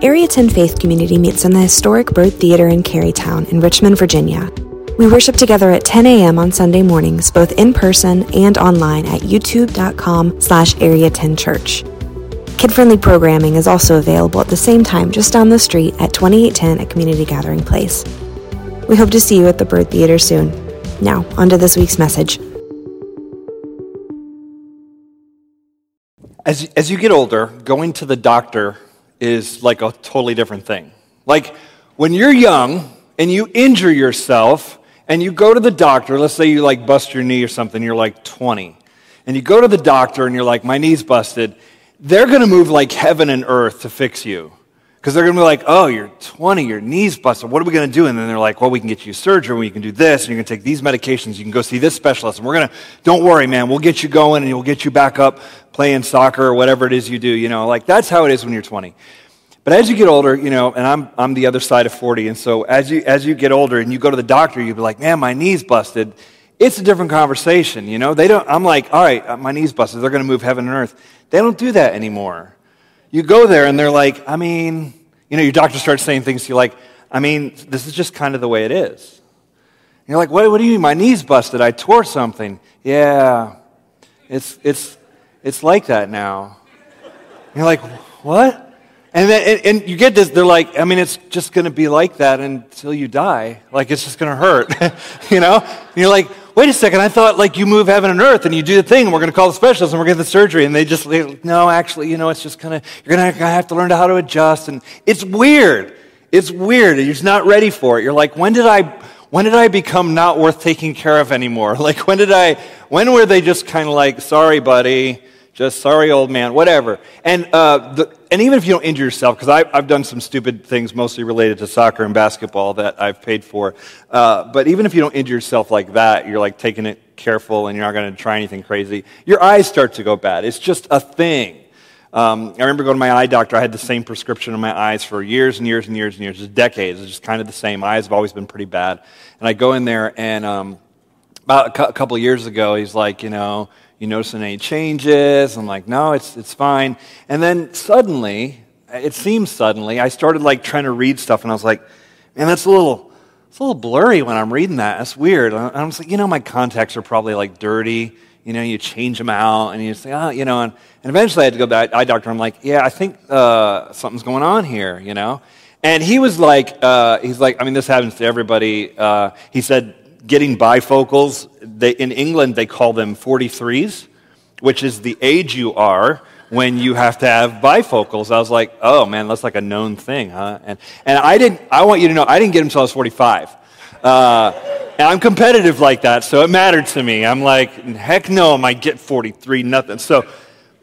Area 10 Faith Community meets in the historic Byrd Theater in Carytown in Richmond, Virginia. We worship together at 10 a.m. on Sunday mornings, both in person and online at youtube.com slash area 10 church. Kid-friendly programming is also available at the same time just down the street at 2810 at Community Gathering Place. We hope to see you at the Byrd Theater soon. Now, on to this week's message. As, as you get older, going to the doctor is like a totally different thing. Like when you're young and you injure yourself and you go to the doctor, let's say you like bust your knee or something, you're like 20, and you go to the doctor and you're like, my knee's busted, they're to move like heaven and earth to fix you. Because they're going to be like, oh, you're 20, your knee's busted. What are we going to do? And then they're like, well, we can get you surgery, we can do this, and you're going to take these medications, you can go see this specialist, and we're going to, don't worry, man, we'll get you going and we'll get you back up playing soccer or whatever it is you do. You know, like that's how it is when you're 20. But as you get older, you know, and I'm, I'm the other side of 40, and so as you, as you get older and you go to the doctor, you'll be like, man, my knee's busted. It's a different conversation, you know? They don't, I'm like, all right, uh, my knee's busted. They're going to move heaven and earth. They don't do that anymore. You go there and they're like, I mean, you know, your doctor starts saying things to you like, I mean, this is just kind of the way it is. And you're like, what, what do you mean? My knee's busted. I tore something. Yeah, it's, it's, it's like that now. And you're like, what? And, then, and, and, you get this, they're like, I mean, it's just going to be like that until you die. Like, it's just going to hurt, you know? And you're like, wait a second, I thought like you move heaven and earth and you do the thing and we're going to call the specialist and we're going to get the surgery. And they just, like, no, actually, you know, it's just kind of, you're going to have to learn how to adjust. And it's weird. It's weird. You're just not ready for it. You're like, when did I, when did I become not worth taking care of anymore? Like, when did I, when were they just kind of like, sorry, buddy, just sorry, old man, whatever. And, uh, the, and even if you don't injure yourself, because I've done some stupid things mostly related to soccer and basketball that I've paid for. Uh, but even if you don't injure yourself like that, you're like taking it careful and you're not going to try anything crazy, your eyes start to go bad. It's just a thing. Um, I remember going to my eye doctor. I had the same prescription in my eyes for years and years and years and years, just decades. It's just kind of the same. Eyes have always been pretty bad. And I go in there, and um, about a couple years ago, he's like, you know, you noticing any changes? I'm like, no, it's, it's fine. And then suddenly, it seems suddenly, I started like trying to read stuff and I was like, man, that's a little, it's a little blurry when I'm reading that. That's weird. And I was like, you know, my contacts are probably like dirty. You know, you change them out and you say, oh, you know, and, and eventually I had to go back eye doctor. I'm like, yeah, I think uh, something's going on here, you know? And he was like, uh, he's like, I mean, this happens to everybody. Uh, he said, getting bifocals. They, in England, they call them 43s, which is the age you are when you have to have bifocals. I was like, oh man, that's like a known thing, huh? And, and I didn't, I want you to know, I didn't get them until I was 45. Uh, and I'm competitive like that, so it mattered to me. I'm like, heck no, I get 43, nothing. So,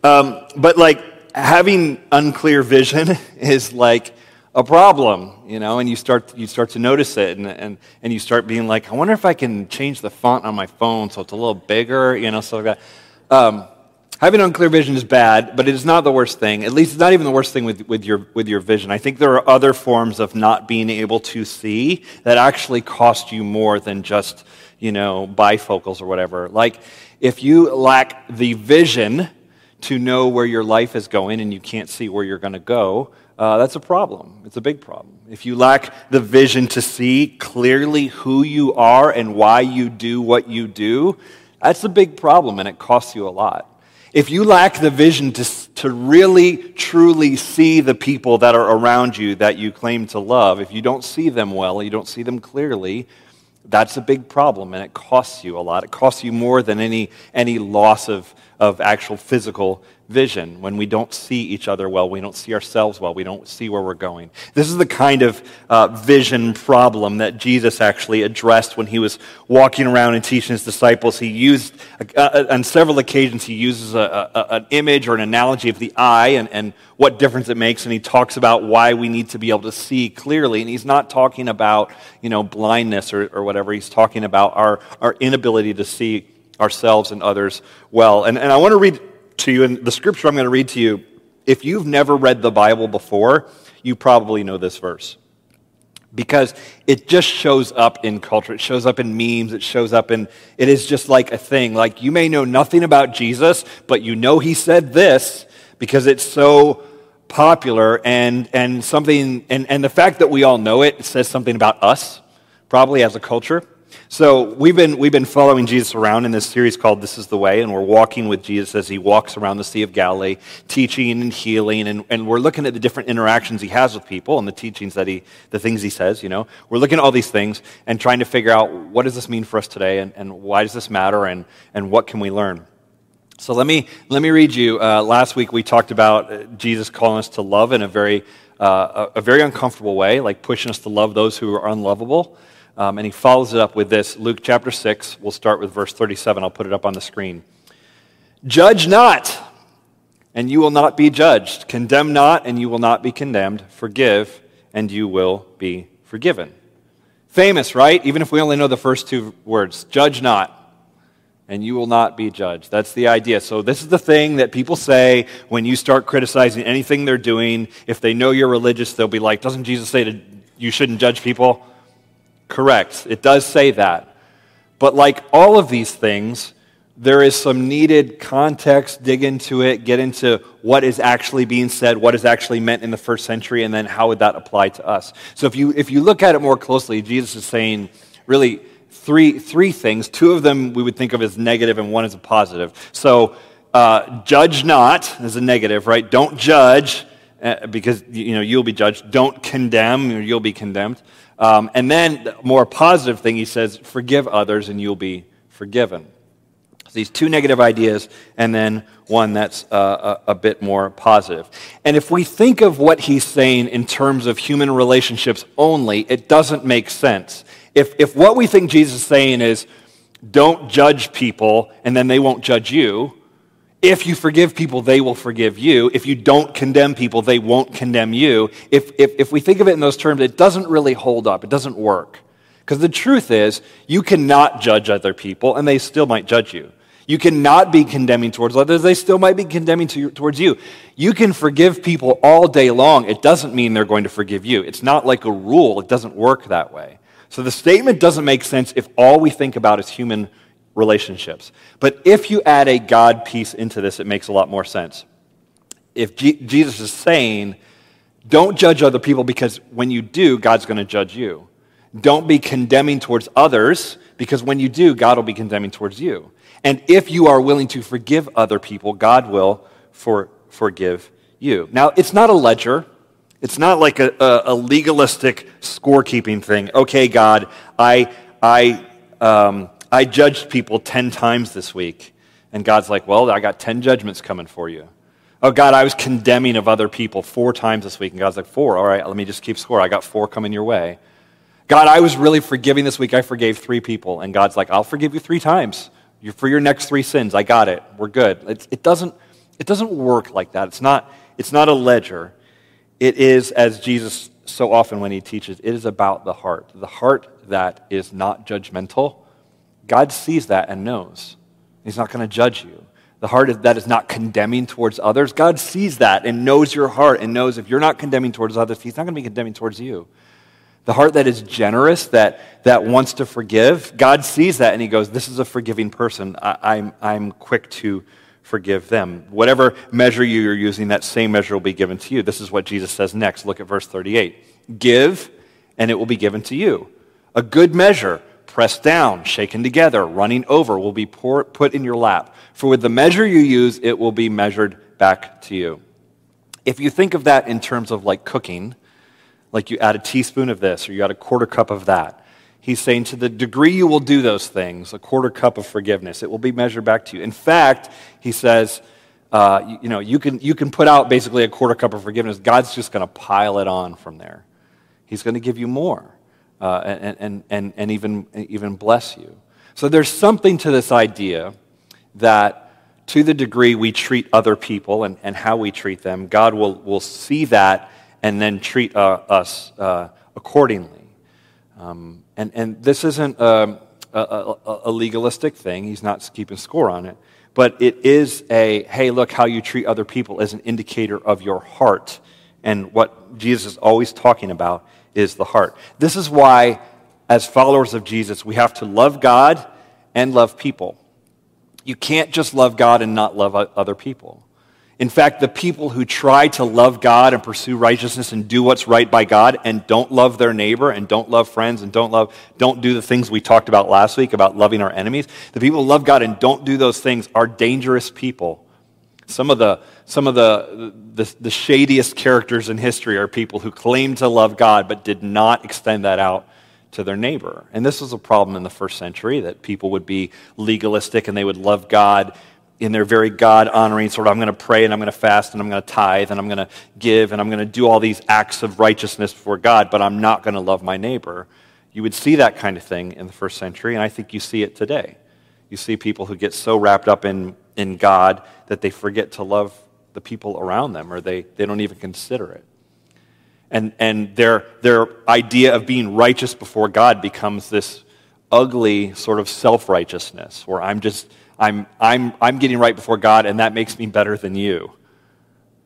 um, but like having unclear vision is like, a problem, you know, and you start, you start to notice it and, and, and you start being like, I wonder if I can change the font on my phone so it's a little bigger, you know, so like that. Um, having unclear vision is bad, but it is not the worst thing. At least it's not even the worst thing with, with, your, with your vision. I think there are other forms of not being able to see that actually cost you more than just, you know, bifocals or whatever. Like if you lack the vision to know where your life is going and you can't see where you're going to go, uh, that's a problem. It's a big problem. If you lack the vision to see clearly who you are and why you do what you do, that's a big problem and it costs you a lot. If you lack the vision to, to really, truly see the people that are around you that you claim to love, if you don't see them well, you don't see them clearly, that's a big problem and it costs you a lot. It costs you more than any, any loss of, of actual physical vision, when we don't see each other well, we don't see ourselves well, we don't see where we're going. This is the kind of uh, vision problem that Jesus actually addressed when he was walking around and teaching his disciples. He used, uh, uh on several occasions, he uses a, a, an image or an analogy of the eye and, and what difference it makes, and he talks about why we need to be able to see clearly. And he's not talking about, you know, blindness or, or whatever. He's talking about our, our inability to see ourselves and others well. And, and I want to read to you, and the scripture I'm going to read to you, if you've never read the Bible before, you probably know this verse. Because it just shows up in culture. It shows up in memes. It shows up in, it is just like a thing. Like you may know nothing about Jesus, but you know he said this because it's so popular and, and something, and, and the fact that we all know it says something about us, probably as a culture. So we've been, we've been following Jesus around in this series called This is the Way, and we're walking with Jesus as he walks around the Sea of Galilee, teaching and healing, and, and we're looking at the different interactions he has with people and the teachings that he, the things he says, you know. We're looking at all these things and trying to figure out what does this mean for us today and, and why does this matter and, and what can we learn. So let me, let me read you. Uh, last week we talked about uh, Jesus calling us to love in a very, uh, a, a, very uncomfortable way, like pushing us to love those who are unlovable. Um, and he follows it up with this Luke chapter 6. We'll start with verse 37. I'll put it up on the screen. Judge not, and you will not be judged. Condemn not, and you will not be condemned. Forgive, and you will be forgiven. Famous, right? Even if we only know the first two words. Judge not and you will not be judged. That's the idea. So, this is the thing that people say when you start criticizing anything they're doing. If they know you're religious, they'll be like, Doesn't Jesus say to, you shouldn't judge people? Correct. It does say that. But, like all of these things, there is some needed context, dig into it, get into what is actually being said, what is actually meant in the first century, and then how would that apply to us. So, if you, if you look at it more closely, Jesus is saying, really, three, three things. Two of them we would think of as negative, and one is a positive. So, uh, judge not is a negative, right? Don't judge uh, because you know you'll be judged. Don't condemn, or you'll be condemned. Um, and then, the more positive thing, he says, forgive others, and you'll be forgiven. These two negative ideas, and then one that's uh, a, a bit more positive. And if we think of what he's saying in terms of human relationships only, it doesn't make sense if, if what we think Jesus is saying is, don't judge people and then they won't judge you, if you forgive people, they will forgive you. If you don't condemn people, they won't condemn you. If, if, if we think of it in those terms, it doesn't really hold up. It doesn't work. Because the truth is, you cannot judge other people, and they still might judge you. You cannot be condemning towards others, they still might be condemning to, towards you. You can forgive people all day long. It doesn't mean they're going to forgive you. It's not like a rule, it doesn't work that way. So the statement doesn't make sense if all we think about is human relationships. But if you add a God piece into this, it makes a lot more sense. If G- Jesus is saying, don't judge other people because when you do, God's going to judge you. Don't be condemning towards others because when you do, God will be condemning towards you. And if you are willing to forgive other people, God will for, forgive you. Now, it's not a ledger. It's not like a, a, a legalistic scorekeeping thing. Okay, God, I, I, um, I judged people 10 times this week. And God's like, well, I got 10 judgments coming for you. Oh, God, I was condemning of other people four times this week. And God's like, four. All right, let me just keep score. I got four coming your way. God, I was really forgiving this week. I forgave three people. And God's like, I'll forgive you three times for your next three sins. I got it. We're good. It, it, doesn't, it doesn't work like that. It's not, it's not a ledger. It is, as Jesus so often when he teaches, it is about the heart. The heart that is not judgmental. God sees that and knows. He's not going to judge you. The heart that is not condemning towards others, God sees that and knows your heart and knows if you're not condemning towards others, He's not going to be condemning towards you. The heart that is generous, that, that wants to forgive, God sees that and He goes, This is a forgiving person. I, I'm, I'm quick to forgive them. Whatever measure you're using, that same measure will be given to you. This is what Jesus says next. Look at verse 38. Give, and it will be given to you. A good measure, pressed down, shaken together, running over, will be pour, put in your lap. For with the measure you use, it will be measured back to you. If you think of that in terms of like cooking, like you add a teaspoon of this or you add a quarter cup of that, He's saying, to the degree you will do those things, a quarter cup of forgiveness, it will be measured back to you. In fact, he says, uh, you, you, know, you can, you can put out basically a quarter cup of forgiveness. God's just going to pile it on from there. He's going to give you more uh, and, and, and, and even, even bless you. So there's something to this idea that to the degree we treat other people and, and how we treat them, God will, will see that and then treat uh, us uh, accordingly. Um, and, and this isn't a, a, a, legalistic thing, he's not keeping score on it. But it is a, hey, look how you treat other people as an indicator of your heart. And what Jesus is always talking about is the heart. This is why, as followers of Jesus, we have to love God and love people. You can't just love God and not love other people. In fact, the people who try to love God and pursue righteousness and do what's right by God and don't love their neighbor and don't love friends and don't love don't do the things we talked about last week about loving our enemies, the people who love God and don't do those things are dangerous people. Some of the some of the, the, the shadiest characters in history are people who claim to love God but did not extend that out to their neighbor. And this was a problem in the first century that people would be legalistic and they would love God in their very God honoring sort of, I'm going to pray and I'm going to fast and I'm going to tithe and I'm going to give and I'm going to do all these acts of righteousness before God, but I'm not going to love my neighbor. You would see that kind of thing in the first century, and I think you see it today. You see people who get so wrapped up in, in God that they forget to love the people around them or they, they don't even consider it. And, and their, their idea of being righteous before God becomes this ugly sort of self righteousness where I'm just I'm, I'm, I'm getting right before God, and that makes me better than you.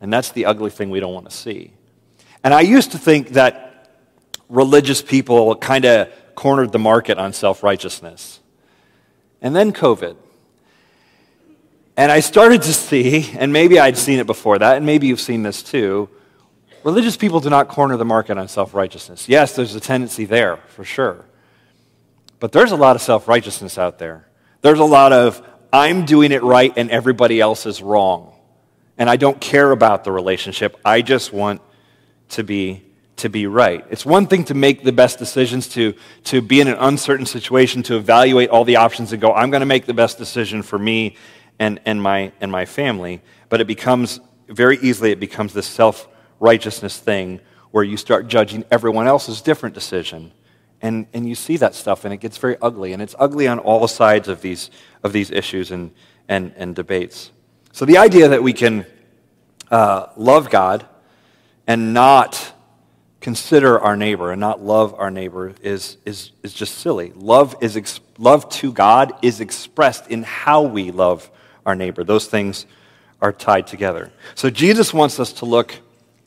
And that's the ugly thing we don't want to see. And I used to think that religious people kind of cornered the market on self righteousness. And then COVID. And I started to see, and maybe I'd seen it before that, and maybe you've seen this too. Religious people do not corner the market on self righteousness. Yes, there's a tendency there, for sure. But there's a lot of self righteousness out there. There's a lot of, I'm doing it right and everybody else is wrong. And I don't care about the relationship. I just want to be to be right. It's one thing to make the best decisions, to, to be in an uncertain situation, to evaluate all the options and go, I'm going to make the best decision for me and, and, my, and my family. But it becomes, very easily, it becomes this self righteousness thing where you start judging everyone else's different decision and, and you see that stuff, and it gets very ugly. And it's ugly on all sides of these, of these issues and, and, and debates. So the idea that we can uh, love God and not consider our neighbor and not love our neighbor is, is, is just silly. Love, is ex- love to God is expressed in how we love our neighbor. Those things are tied together. So Jesus wants us to look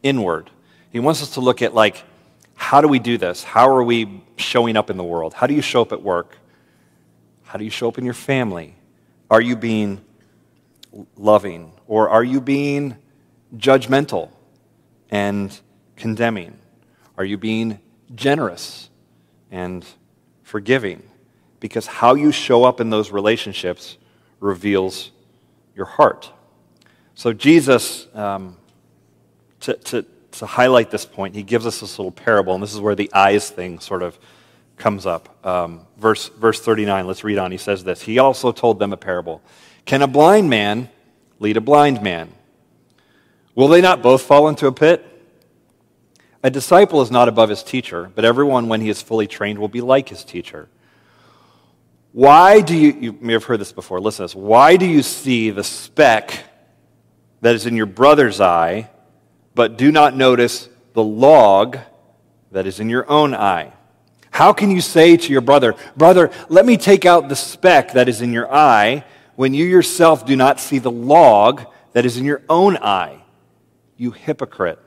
inward. He wants us to look at, like, how do we do this? How are we showing up in the world? How do you show up at work? How do you show up in your family? Are you being loving or are you being judgmental and condemning? Are you being generous and forgiving? Because how you show up in those relationships reveals your heart. So, Jesus, um, to, to, to highlight this point, he gives us this little parable, and this is where the eyes thing sort of comes up. Um, verse, verse 39, let's read on. He says this He also told them a parable Can a blind man lead a blind man? Will they not both fall into a pit? A disciple is not above his teacher, but everyone, when he is fully trained, will be like his teacher. Why do you, you may have heard this before, listen to this. Why do you see the speck that is in your brother's eye? but do not notice the log that is in your own eye? How can you say to your brother, Brother, let me take out the speck that is in your eye, when you yourself do not see the log that is in your own eye? You hypocrite.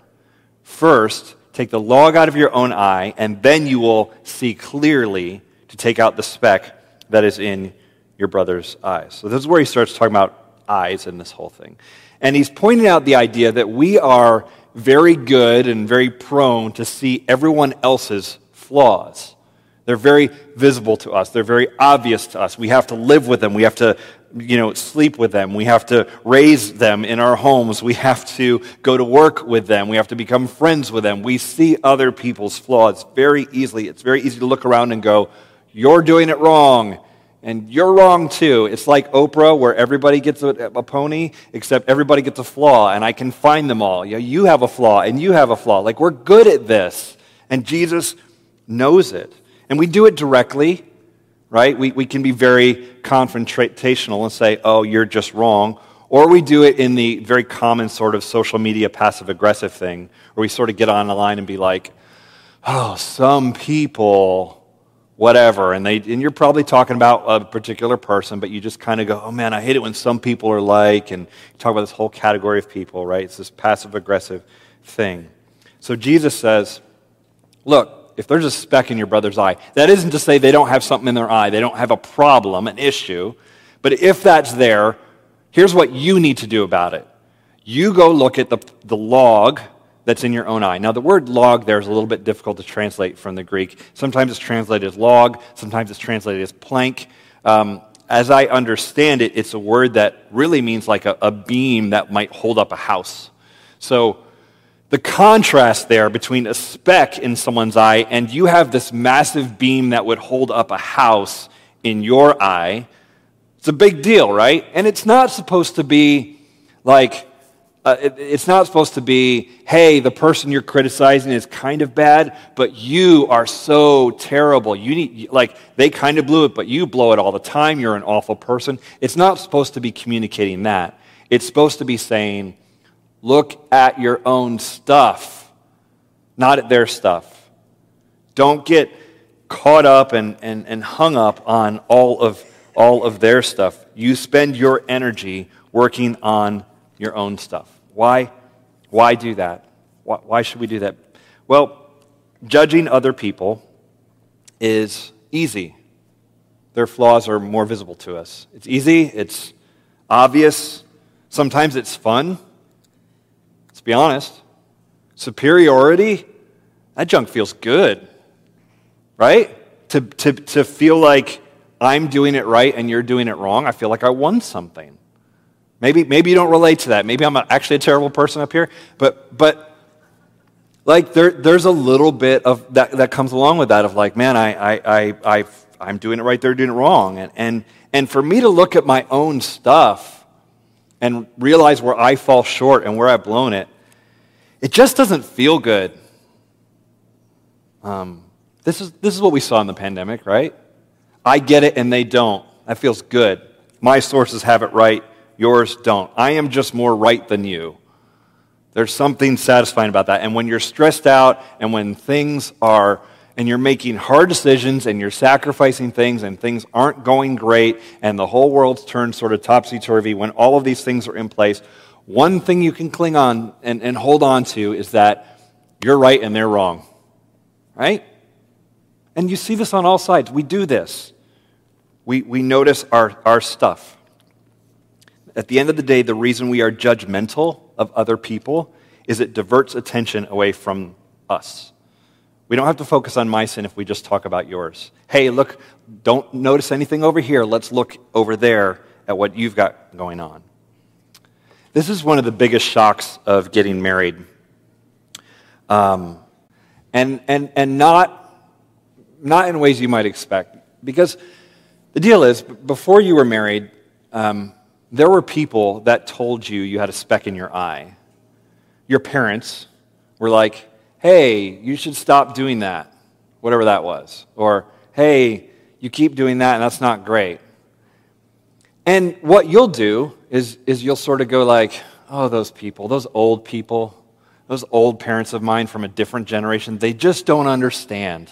First, take the log out of your own eye, and then you will see clearly to take out the speck that is in your brother's eyes. So, this is where he starts talking about eyes in this whole thing. And he's pointing out the idea that we are very good and very prone to see everyone else's flaws. They're very visible to us. They're very obvious to us. We have to live with them. We have to, you know, sleep with them. We have to raise them in our homes. We have to go to work with them. We have to become friends with them. We see other people's flaws very easily. It's very easy to look around and go, you're doing it wrong. And you're wrong too. It's like Oprah, where everybody gets a, a, pony, except everybody gets a flaw, and I can find them all. You, know, you have a flaw, and you have a flaw. Like, we're good at this. And Jesus knows it. And we do it directly, right? We, we can be very confrontational and say, oh, you're just wrong. Or we do it in the very common sort of social media passive aggressive thing, where we sort of get on the line and be like, oh, some people whatever, and, they, and you're probably talking about a particular person, but you just kind of go, oh man, I hate it when some people are like, and talk about this whole category of people, right? It's this passive aggressive thing. So Jesus says, look, if there's a speck in your brother's eye, that isn't to say they don't have something in their eye, they don't have a problem, an issue, but if that's there, here's what you need to do about it. you go look at the, the log that's in your own eye. Now, the word log there is a little bit difficult to translate from the Greek. Sometimes it's translated as log, sometimes it's translated as plank. Um, as I understand it, it's a word that really means like a, a beam that might hold up a house. So, the contrast there between a speck in someone's eye and you have this massive beam that would hold up a house in your eye, it's a big deal, right? And it's not supposed to be like, uh, it, it's not supposed to be, hey, the person you're criticizing is kind of bad, but you are so terrible. You need, like, they kind of blew it, but you blow it all the time. You're an awful person. It's not supposed to be communicating that. It's supposed to be saying, look at your own stuff, not at their stuff. Don't get caught up and, and, and hung up on all of, all of their stuff. You spend your energy working on your own stuff. Why? Why do that? Why, why should we do that? Well, judging other people is easy. Their flaws are more visible to us. It's easy, it's obvious, sometimes it's fun. Let's be honest. Superiority, that junk feels good, right? To, to, to feel like I'm doing it right and you're doing it wrong, I feel like I won something. Maybe, maybe you don't relate to that. Maybe I'm actually a terrible person up here. But, but like, there, there's a little bit of that, that comes along with that of like, man, I, I, I, I, I'm doing it right, they're doing it wrong. And, and, and for me to look at my own stuff and realize where I fall short and where I've blown it, it just doesn't feel good. Um, this, is, this is what we saw in the pandemic, right? I get it and they don't. That feels good. My sources have it right yours don't. I am just more right than you. There's something satisfying about that. And when you're stressed out and when things are, and you're making hard decisions and you're sacrificing things and things aren't going great and the whole world's turned sort of topsy turvy, when all of these things are in place, one thing you can cling on and, and hold on to is that you're right and they're wrong. Right? And you see this on all sides. We do this. We, we notice our, our stuff. At the end of the day, the reason we are judgmental of other people is it diverts attention away from us. We don't have to focus on my sin if we just talk about yours. Hey, look, don't notice anything over here. Let's look over there at what you've got going on. This is one of the biggest shocks of getting married. Um, and, and, and not, not in ways you might expect. Because the deal is, before you were married, um, there were people that told you you had a speck in your eye. Your parents were like, hey, you should stop doing that, whatever that was. Or, hey, you keep doing that and that's not great. And what you'll do is, is you'll sort of go like, oh, those people, those old people, those old parents of mine from a different generation, they just don't understand.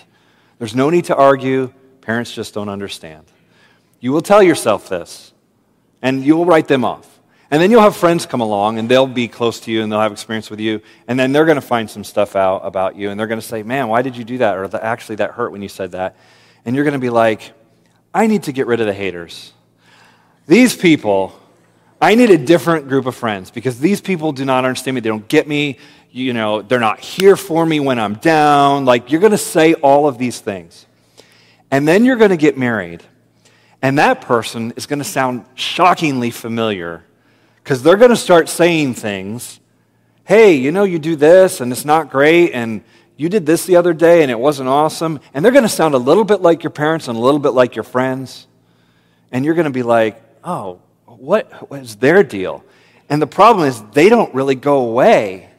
There's no need to argue. Parents just don't understand. You will tell yourself this and you'll write them off. And then you'll have friends come along and they'll be close to you and they'll have experience with you. And then they're going to find some stuff out about you and they're going to say, man, why did you do that? Or actually, that hurt when you said that. And you're going to be like, I need to get rid of the haters. These people, I need a different group of friends because these people do not understand me. They don't get me. You know, they're not here for me when I'm down. Like, you're going to say all of these things. And then you're going to get married. And that person is going to sound shockingly familiar because they're going to start saying things. Hey, you know, you do this and it's not great, and you did this the other day and it wasn't awesome. And they're going to sound a little bit like your parents and a little bit like your friends. And you're going to be like, oh, what was their deal? And the problem is, they don't really go away.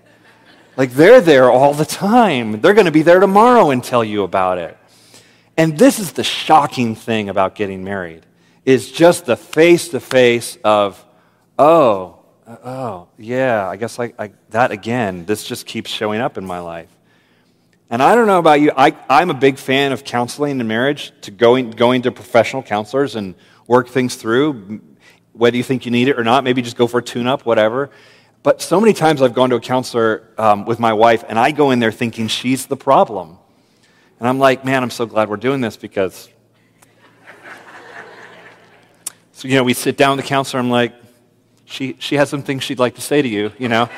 Like, they're there all the time. They're going to be there tomorrow and tell you about it. And this is the shocking thing about getting married is just the face to face of, oh, oh, yeah, I guess I, I, that again, this just keeps showing up in my life. And I don't know about you, I, I'm a big fan of counseling in marriage, to going, going to professional counselors and work things through, whether you think you need it or not, maybe just go for a tune up, whatever. But so many times I've gone to a counselor um, with my wife, and I go in there thinking she's the problem. And I'm like, man, I'm so glad we're doing this because. so, you know, we sit down with the counselor. I'm like, she, she has some things she'd like to say to you, you know,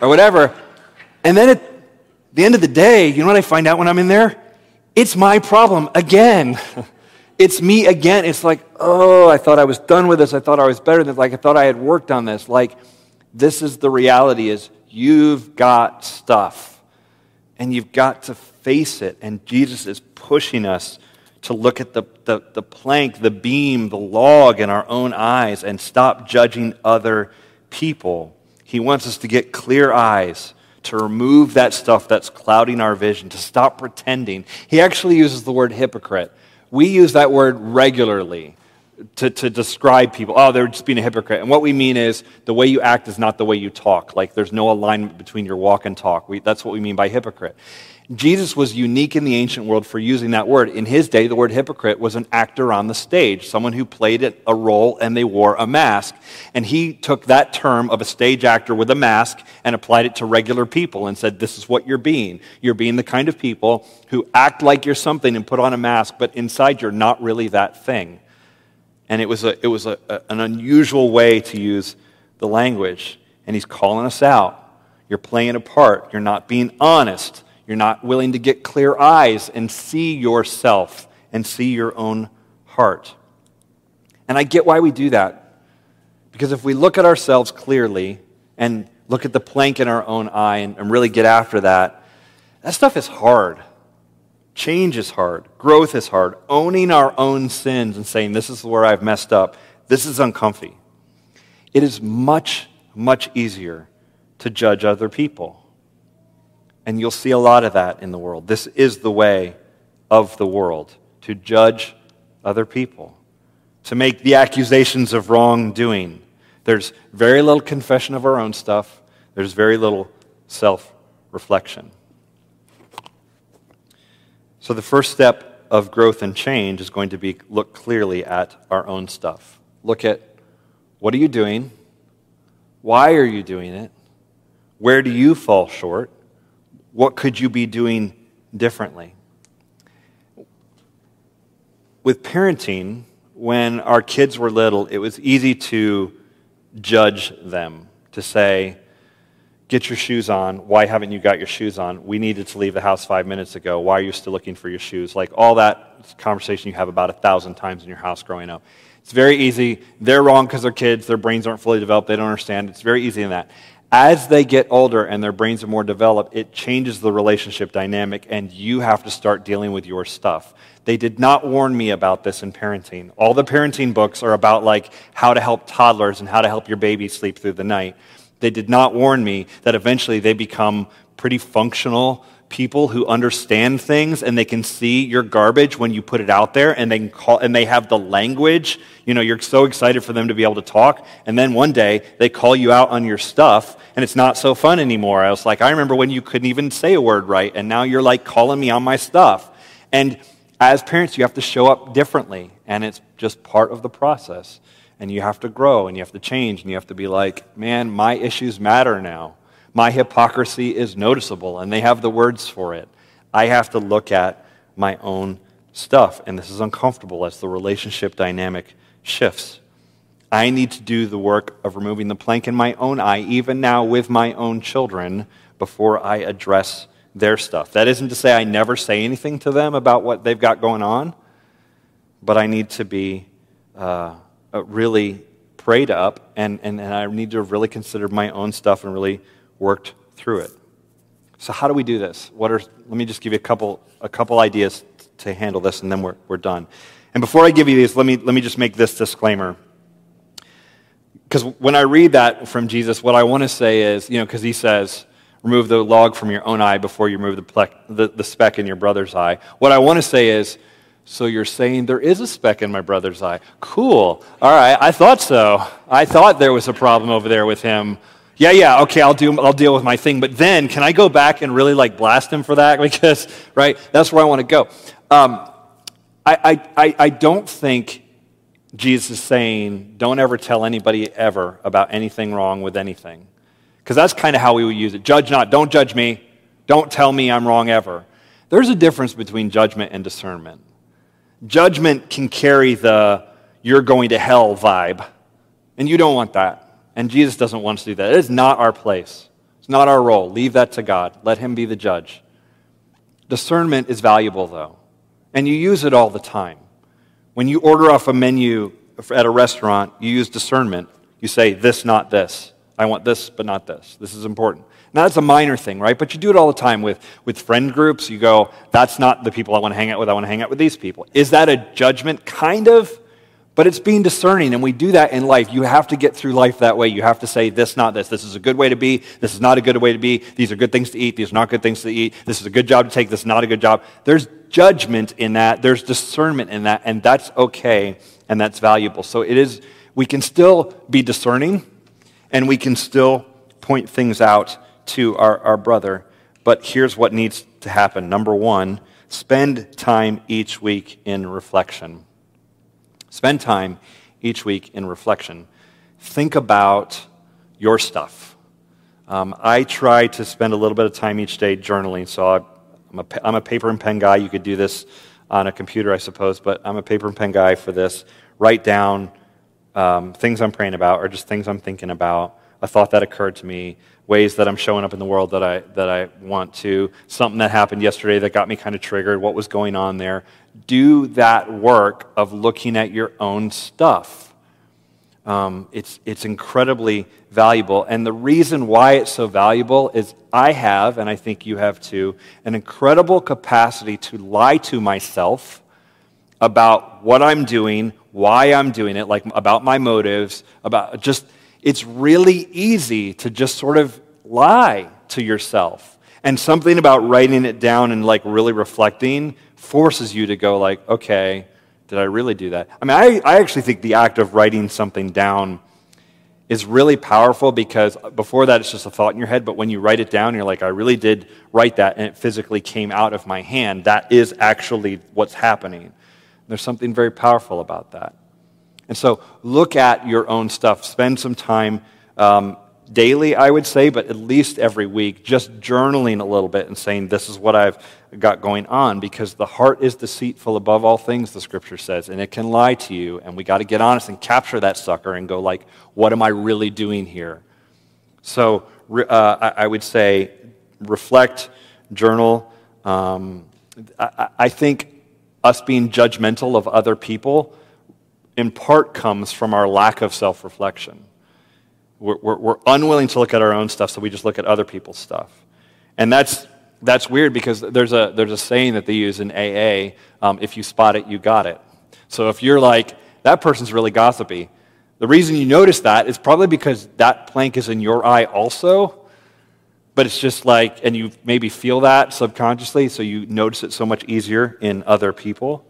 or whatever. And then at the end of the day, you know what I find out when I'm in there? It's my problem again. it's me again. It's like, oh, I thought I was done with this. I thought I was better than. Like, I thought I had worked on this. Like, this is the reality is you've got stuff and you've got to face it. And Jesus is pushing us to look at the, the, the plank, the beam, the log in our own eyes and stop judging other people. He wants us to get clear eyes, to remove that stuff that's clouding our vision, to stop pretending. He actually uses the word hypocrite. We use that word regularly to, to describe people. Oh, they're just being a hypocrite. And what we mean is the way you act is not the way you talk. Like there's no alignment between your walk and talk. We, that's what we mean by hypocrite. Jesus was unique in the ancient world for using that word. In his day, the word hypocrite was an actor on the stage, someone who played a role and they wore a mask. And he took that term of a stage actor with a mask and applied it to regular people and said, This is what you're being. You're being the kind of people who act like you're something and put on a mask, but inside you're not really that thing. And it was, a, it was a, a, an unusual way to use the language. And he's calling us out. You're playing a part. You're not being honest. You're not willing to get clear eyes and see yourself and see your own heart. And I get why we do that. Because if we look at ourselves clearly and look at the plank in our own eye and, and really get after that, that stuff is hard. Change is hard. Growth is hard. Owning our own sins and saying, This is where I've messed up, this is uncomfy. It is much, much easier to judge other people. And you'll see a lot of that in the world. This is the way of the world to judge other people, to make the accusations of wrongdoing. There's very little confession of our own stuff, there's very little self reflection. So, the first step of growth and change is going to be look clearly at our own stuff. Look at what are you doing? Why are you doing it? Where do you fall short? What could you be doing differently? With parenting, when our kids were little, it was easy to judge them, to say, Get your shoes on. Why haven't you got your shoes on? We needed to leave the house five minutes ago. Why are you still looking for your shoes? Like all that conversation you have about a thousand times in your house growing up. It's very easy. They're wrong because they're kids. Their brains aren't fully developed. They don't understand. It's very easy in that. As they get older and their brains are more developed, it changes the relationship dynamic, and you have to start dealing with your stuff. They did not warn me about this in parenting. All the parenting books are about like how to help toddlers and how to help your baby sleep through the night. They did not warn me that eventually they become pretty functional people who understand things and they can see your garbage when you put it out there and they can call and they have the language. You know you're so excited for them to be able to talk. And then one day they call you out on your stuff and it's not so fun anymore. I was like i remember when you couldn't even say a word right and now you're like calling me on my stuff. And as parents you have to show up differently and it's just part of the process and you have to grow and you have to change and you have to be like, man, my issues matter now. My hypocrisy is noticeable and they have the words for it. I have to look at my own stuff and this is uncomfortable as the relationship dynamic shifts. I need to do the work of removing the plank in my own eye, even now with my own children, before I address their stuff. That isn't to say I never say anything to them about what they've got going on, but I need to be. Uh, Uh, really prayed up, and, and, and I need to really considered my own stuff and really worked through it. So, how do we do this? What are, let me just give you a couple, a couple ideas to handle this, and then we're, we're done. And before I give you these, let me, let me just make this disclaimer. Because when I read that from Jesus, what I want to say is, you know, because he says, remove the log from your own eye before you remove the, plec, the, the speck in your brother's eye. What I want to say is, so you're saying there is a speck in my brother's eye. Cool. All right, I thought so. I thought there was a problem over there with him. Yeah, yeah, okay, I'll, do, I'll deal with my thing. But then, can I go back and really like blast him for that? Because, right, that's where I want to go. Um, I, I, I don't think Jesus is saying, don't ever tell anybody ever about anything wrong with anything. Because that's kind of how we would use it. Judge not, don't judge me, don't tell me I'm wrong ever. There's a difference between judgment and discernment. Judgment can carry the you're going to hell vibe, and you don't want that. And Jesus doesn't want us to do that. It is not our place. It's not our role. Leave that to God. Let Him be the judge. Discernment is valuable, though, and you use it all the time. When you order off a menu at a restaurant, you use discernment. You say, this, not this. I want this, but not this. This is important. Now, that's a minor thing, right? But you do it all the time with, with friend groups. You go, that's not the people I want to hang out with. I want to hang out with these people. Is that a judgment? Kind of. But it's being discerning, and we do that in life. You have to get through life that way. You have to say, this, not this. This is a good way to be. This is not a good way to be. These are good things to eat. These are not good things to eat. This is a good job to take. This is not a good job. There's judgment in that. There's discernment in that, and that's okay, and that's valuable. So it is, we can still be discerning, and we can still point things out to our, our brother. But here's what needs to happen. Number one, spend time each week in reflection. Spend time each week in reflection. Think about your stuff. Um, I try to spend a little bit of time each day journaling. So I'm a, I'm a paper and pen guy. You could do this on a computer, I suppose, but I'm a paper and pen guy for this. Write down um, things I'm praying about or just things I'm thinking about, a thought that occurred to me, ways that I'm showing up in the world that I, that I want to, something that happened yesterday that got me kind of triggered, what was going on there do that work of looking at your own stuff. Um, it's, it's incredibly valuable. And the reason why it's so valuable is I have, and I think you have too, an incredible capacity to lie to myself about what I'm doing, why I'm doing it, like about my motives, about just, it's really easy to just sort of lie to yourself. And something about writing it down and like really reflecting forces you to go like, okay, did I really do that? I mean, I, I actually think the act of writing something down is really powerful because before that it's just a thought in your head, but when you write it down, you're like, I really did write that and it physically came out of my hand. That is actually what's happening. There's something very powerful about that. And so look at your own stuff. Spend some time um, daily, I would say, but at least every week, just journaling a little bit and saying, This is what I've got going on, because the heart is deceitful above all things, the scripture says, and it can lie to you. And we got to get honest and capture that sucker and go, like, what am I really doing here? So uh, I, would say reflect, journal. Um, I, I think us being judgmental of other people in part comes from our lack of self reflection. We're, we're, we're, unwilling to look at our own stuff, so we just look at other people's stuff. And that's, that's weird because there's a, there's a saying that they use in AA um, if you spot it, you got it. So if you're like, that person's really gossipy, the reason you notice that is probably because that plank is in your eye also. But it's just like, and you maybe feel that subconsciously, so you notice it so much easier in other people.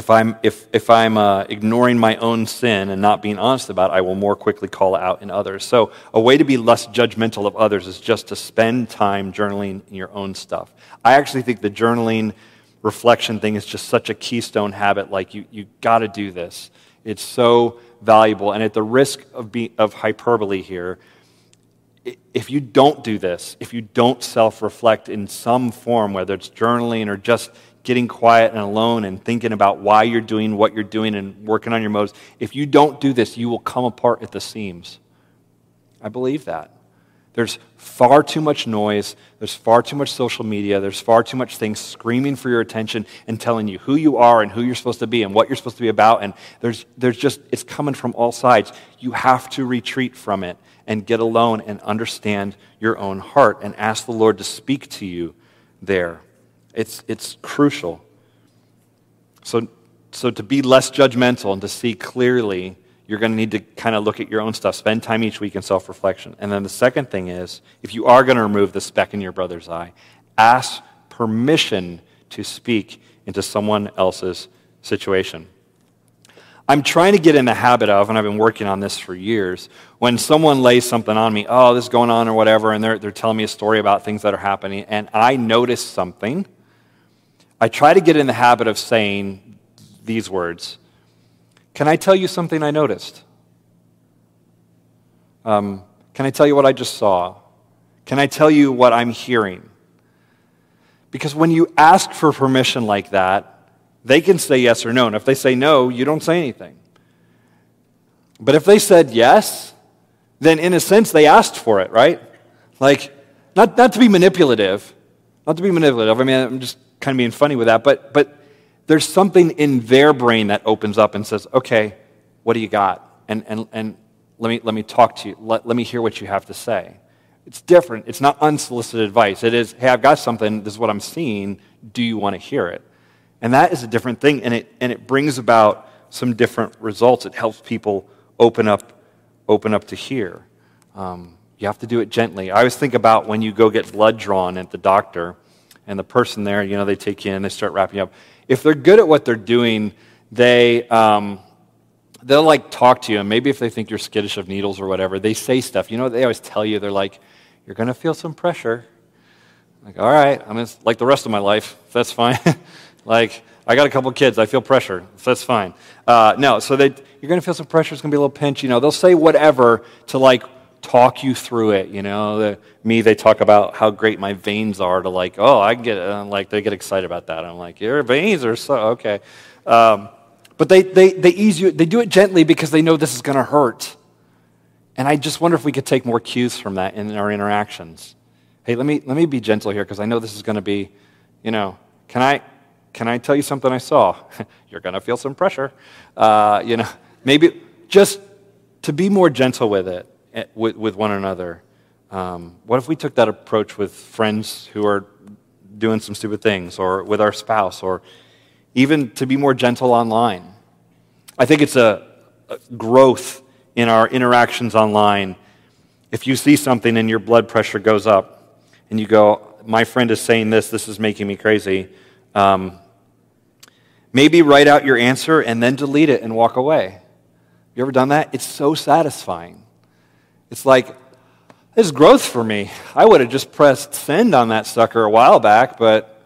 If I'm, if, if I'm uh, ignoring my own sin and not being honest about it, I will more quickly call out in others. So, a way to be less judgmental of others is just to spend time journaling your own stuff. I actually think the journaling reflection thing is just such a keystone habit. Like, you, you got to do this. It's so valuable. And at the risk of, be, of hyperbole here, if you don't do this, if you don't self reflect in some form, whether it's journaling or just getting quiet and alone and thinking about why you're doing what you're doing and working on your motives, if you don't do this, you will come apart at the seams. I believe that. There's far too much noise. There's far too much social media. There's far too much things screaming for your attention and telling you who you are and who you're supposed to be and what you're supposed to be about. And there's, there's just, it's coming from all sides. You have to retreat from it and get alone and understand your own heart and ask the Lord to speak to you there. It's, it's crucial. So, so, to be less judgmental and to see clearly, you're going to need to kind of look at your own stuff. Spend time each week in self reflection. And then the second thing is if you are going to remove the speck in your brother's eye, ask permission to speak into someone else's situation. I'm trying to get in the habit of, and I've been working on this for years, when someone lays something on me, oh, this is going on or whatever, and they're, they're telling me a story about things that are happening, and I notice something I try to get in the habit of saying these words Can I tell you something I noticed? Um, can I tell you what I just saw? Can I tell you what I'm hearing? Because when you ask for permission like that, they can say yes or no. And if they say no, you don't say anything. But if they said yes, then in a sense they asked for it, right? Like, not, not to be manipulative, not to be manipulative. I mean, I'm just kind of being funny with that, but, but there's something in their brain that opens up and says, okay, what do you got? And, and, and let, me, let me talk to you. Let, let me hear what you have to say. It's different. It's not unsolicited advice. It is, hey, I've got something. This is what I'm seeing. Do you want to hear it? And that is a different thing, and it, and it brings about some different results. It helps people open up, open up to hear. Um, you have to do it gently. I always think about when you go get blood drawn at the doctor, and the person there, you know, they take you in, they start wrapping you up. If they're good at what they're doing, they, um, they'll like talk to you, and maybe if they think you're skittish of needles or whatever, they say stuff. You know, they always tell you, they're like, you're to feel some pressure. Like, all right, I'm mean, like the rest of my life. That's fine. like, I got a couple kids. I feel pressure. that's fine. Uh, no, so they, you're going to feel some pressure. It's going to be a little pinch. You know, they'll say whatever to like talk you through it. You know, the, me, they talk about how great my veins are to like, oh, I get it. like, they get excited about that. I'm like, your veins are so, okay. Um, but they, they, they ease you, they do it gently because they know this is going to hurt. And I just wonder if we could take more cues from that in our interactions. Hey, let me, let me be gentle here because I know this is going to be, you know, can I, can I tell you something I saw? You're going to feel some pressure. Uh, you know, maybe just to be more gentle with it, with, with one another. Um, what if we took that approach with friends who are doing some stupid things, or with our spouse, or even to be more gentle online? I think it's a, a growth in our interactions online. If you see something and your blood pressure goes up, and you go, My friend is saying this, this is making me crazy um, maybe write out your answer and then delete it and walk away. You ever done that? It's so satisfying. It's like, this is growth for me. I would have just pressed send on that sucker a while back, but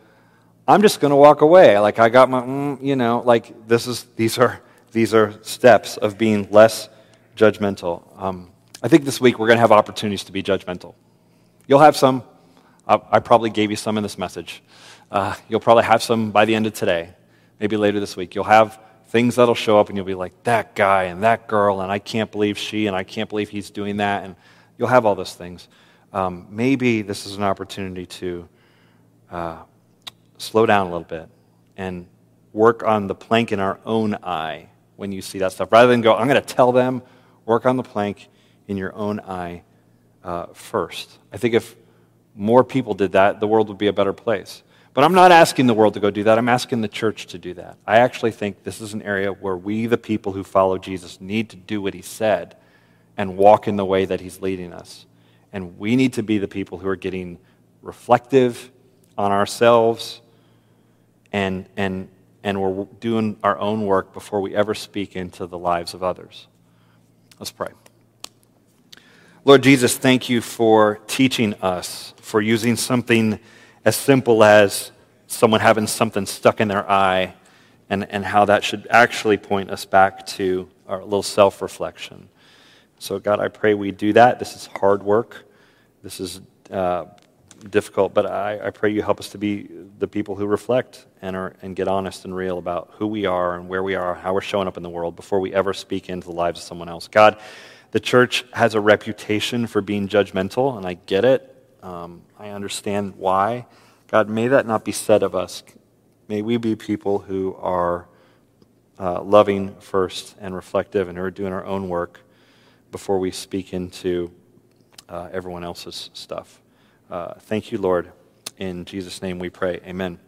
I'm just going to walk away. Like I got my, mm, you know, like this is these are these are steps of being less judgmental. Um, I think this week we're going to have opportunities to be judgmental. You'll have some. I, I probably gave you some in this message. Uh, you'll probably have some by the end of today, maybe later this week. You'll have things that'll show up and you'll be like, that guy and that girl, and I can't believe she, and I can't believe he's doing that. And you'll have all those things. Um, maybe this is an opportunity to uh, slow down a little bit and work on the plank in our own eye when you see that stuff. Rather than go, I'm going to tell them, work on the plank in your own eye uh, first. I think if more people did that, the world would be a better place. But I'm not asking the world to go do that. I'm asking the church to do that. I actually think this is an area where we, the people who follow Jesus, need to do what he said and walk in the way that he's leading us. And we need to be the people who are getting reflective on ourselves and, and, and we're doing our own work before we ever speak into the lives of others. Let's pray. Lord Jesus, thank you for teaching us, for using something as simple as someone having something stuck in their eye and, and how that should actually point us back to our little self reflection. So, God, I pray we do that. This is hard work. This is uh, difficult, but I, I pray you help us to be the people who reflect and, are, and get honest and real about who we are and where we are, how we're showing up in the world before we ever speak into the lives of someone else. God, the church has a reputation for being judgmental, and I get it. Um, I understand why. God, may that not be said of us. May we be people who are uh, loving first and reflective and are doing our own work before we speak into uh, everyone else's stuff. Uh, thank you, Lord. In Jesus' name we pray. Amen.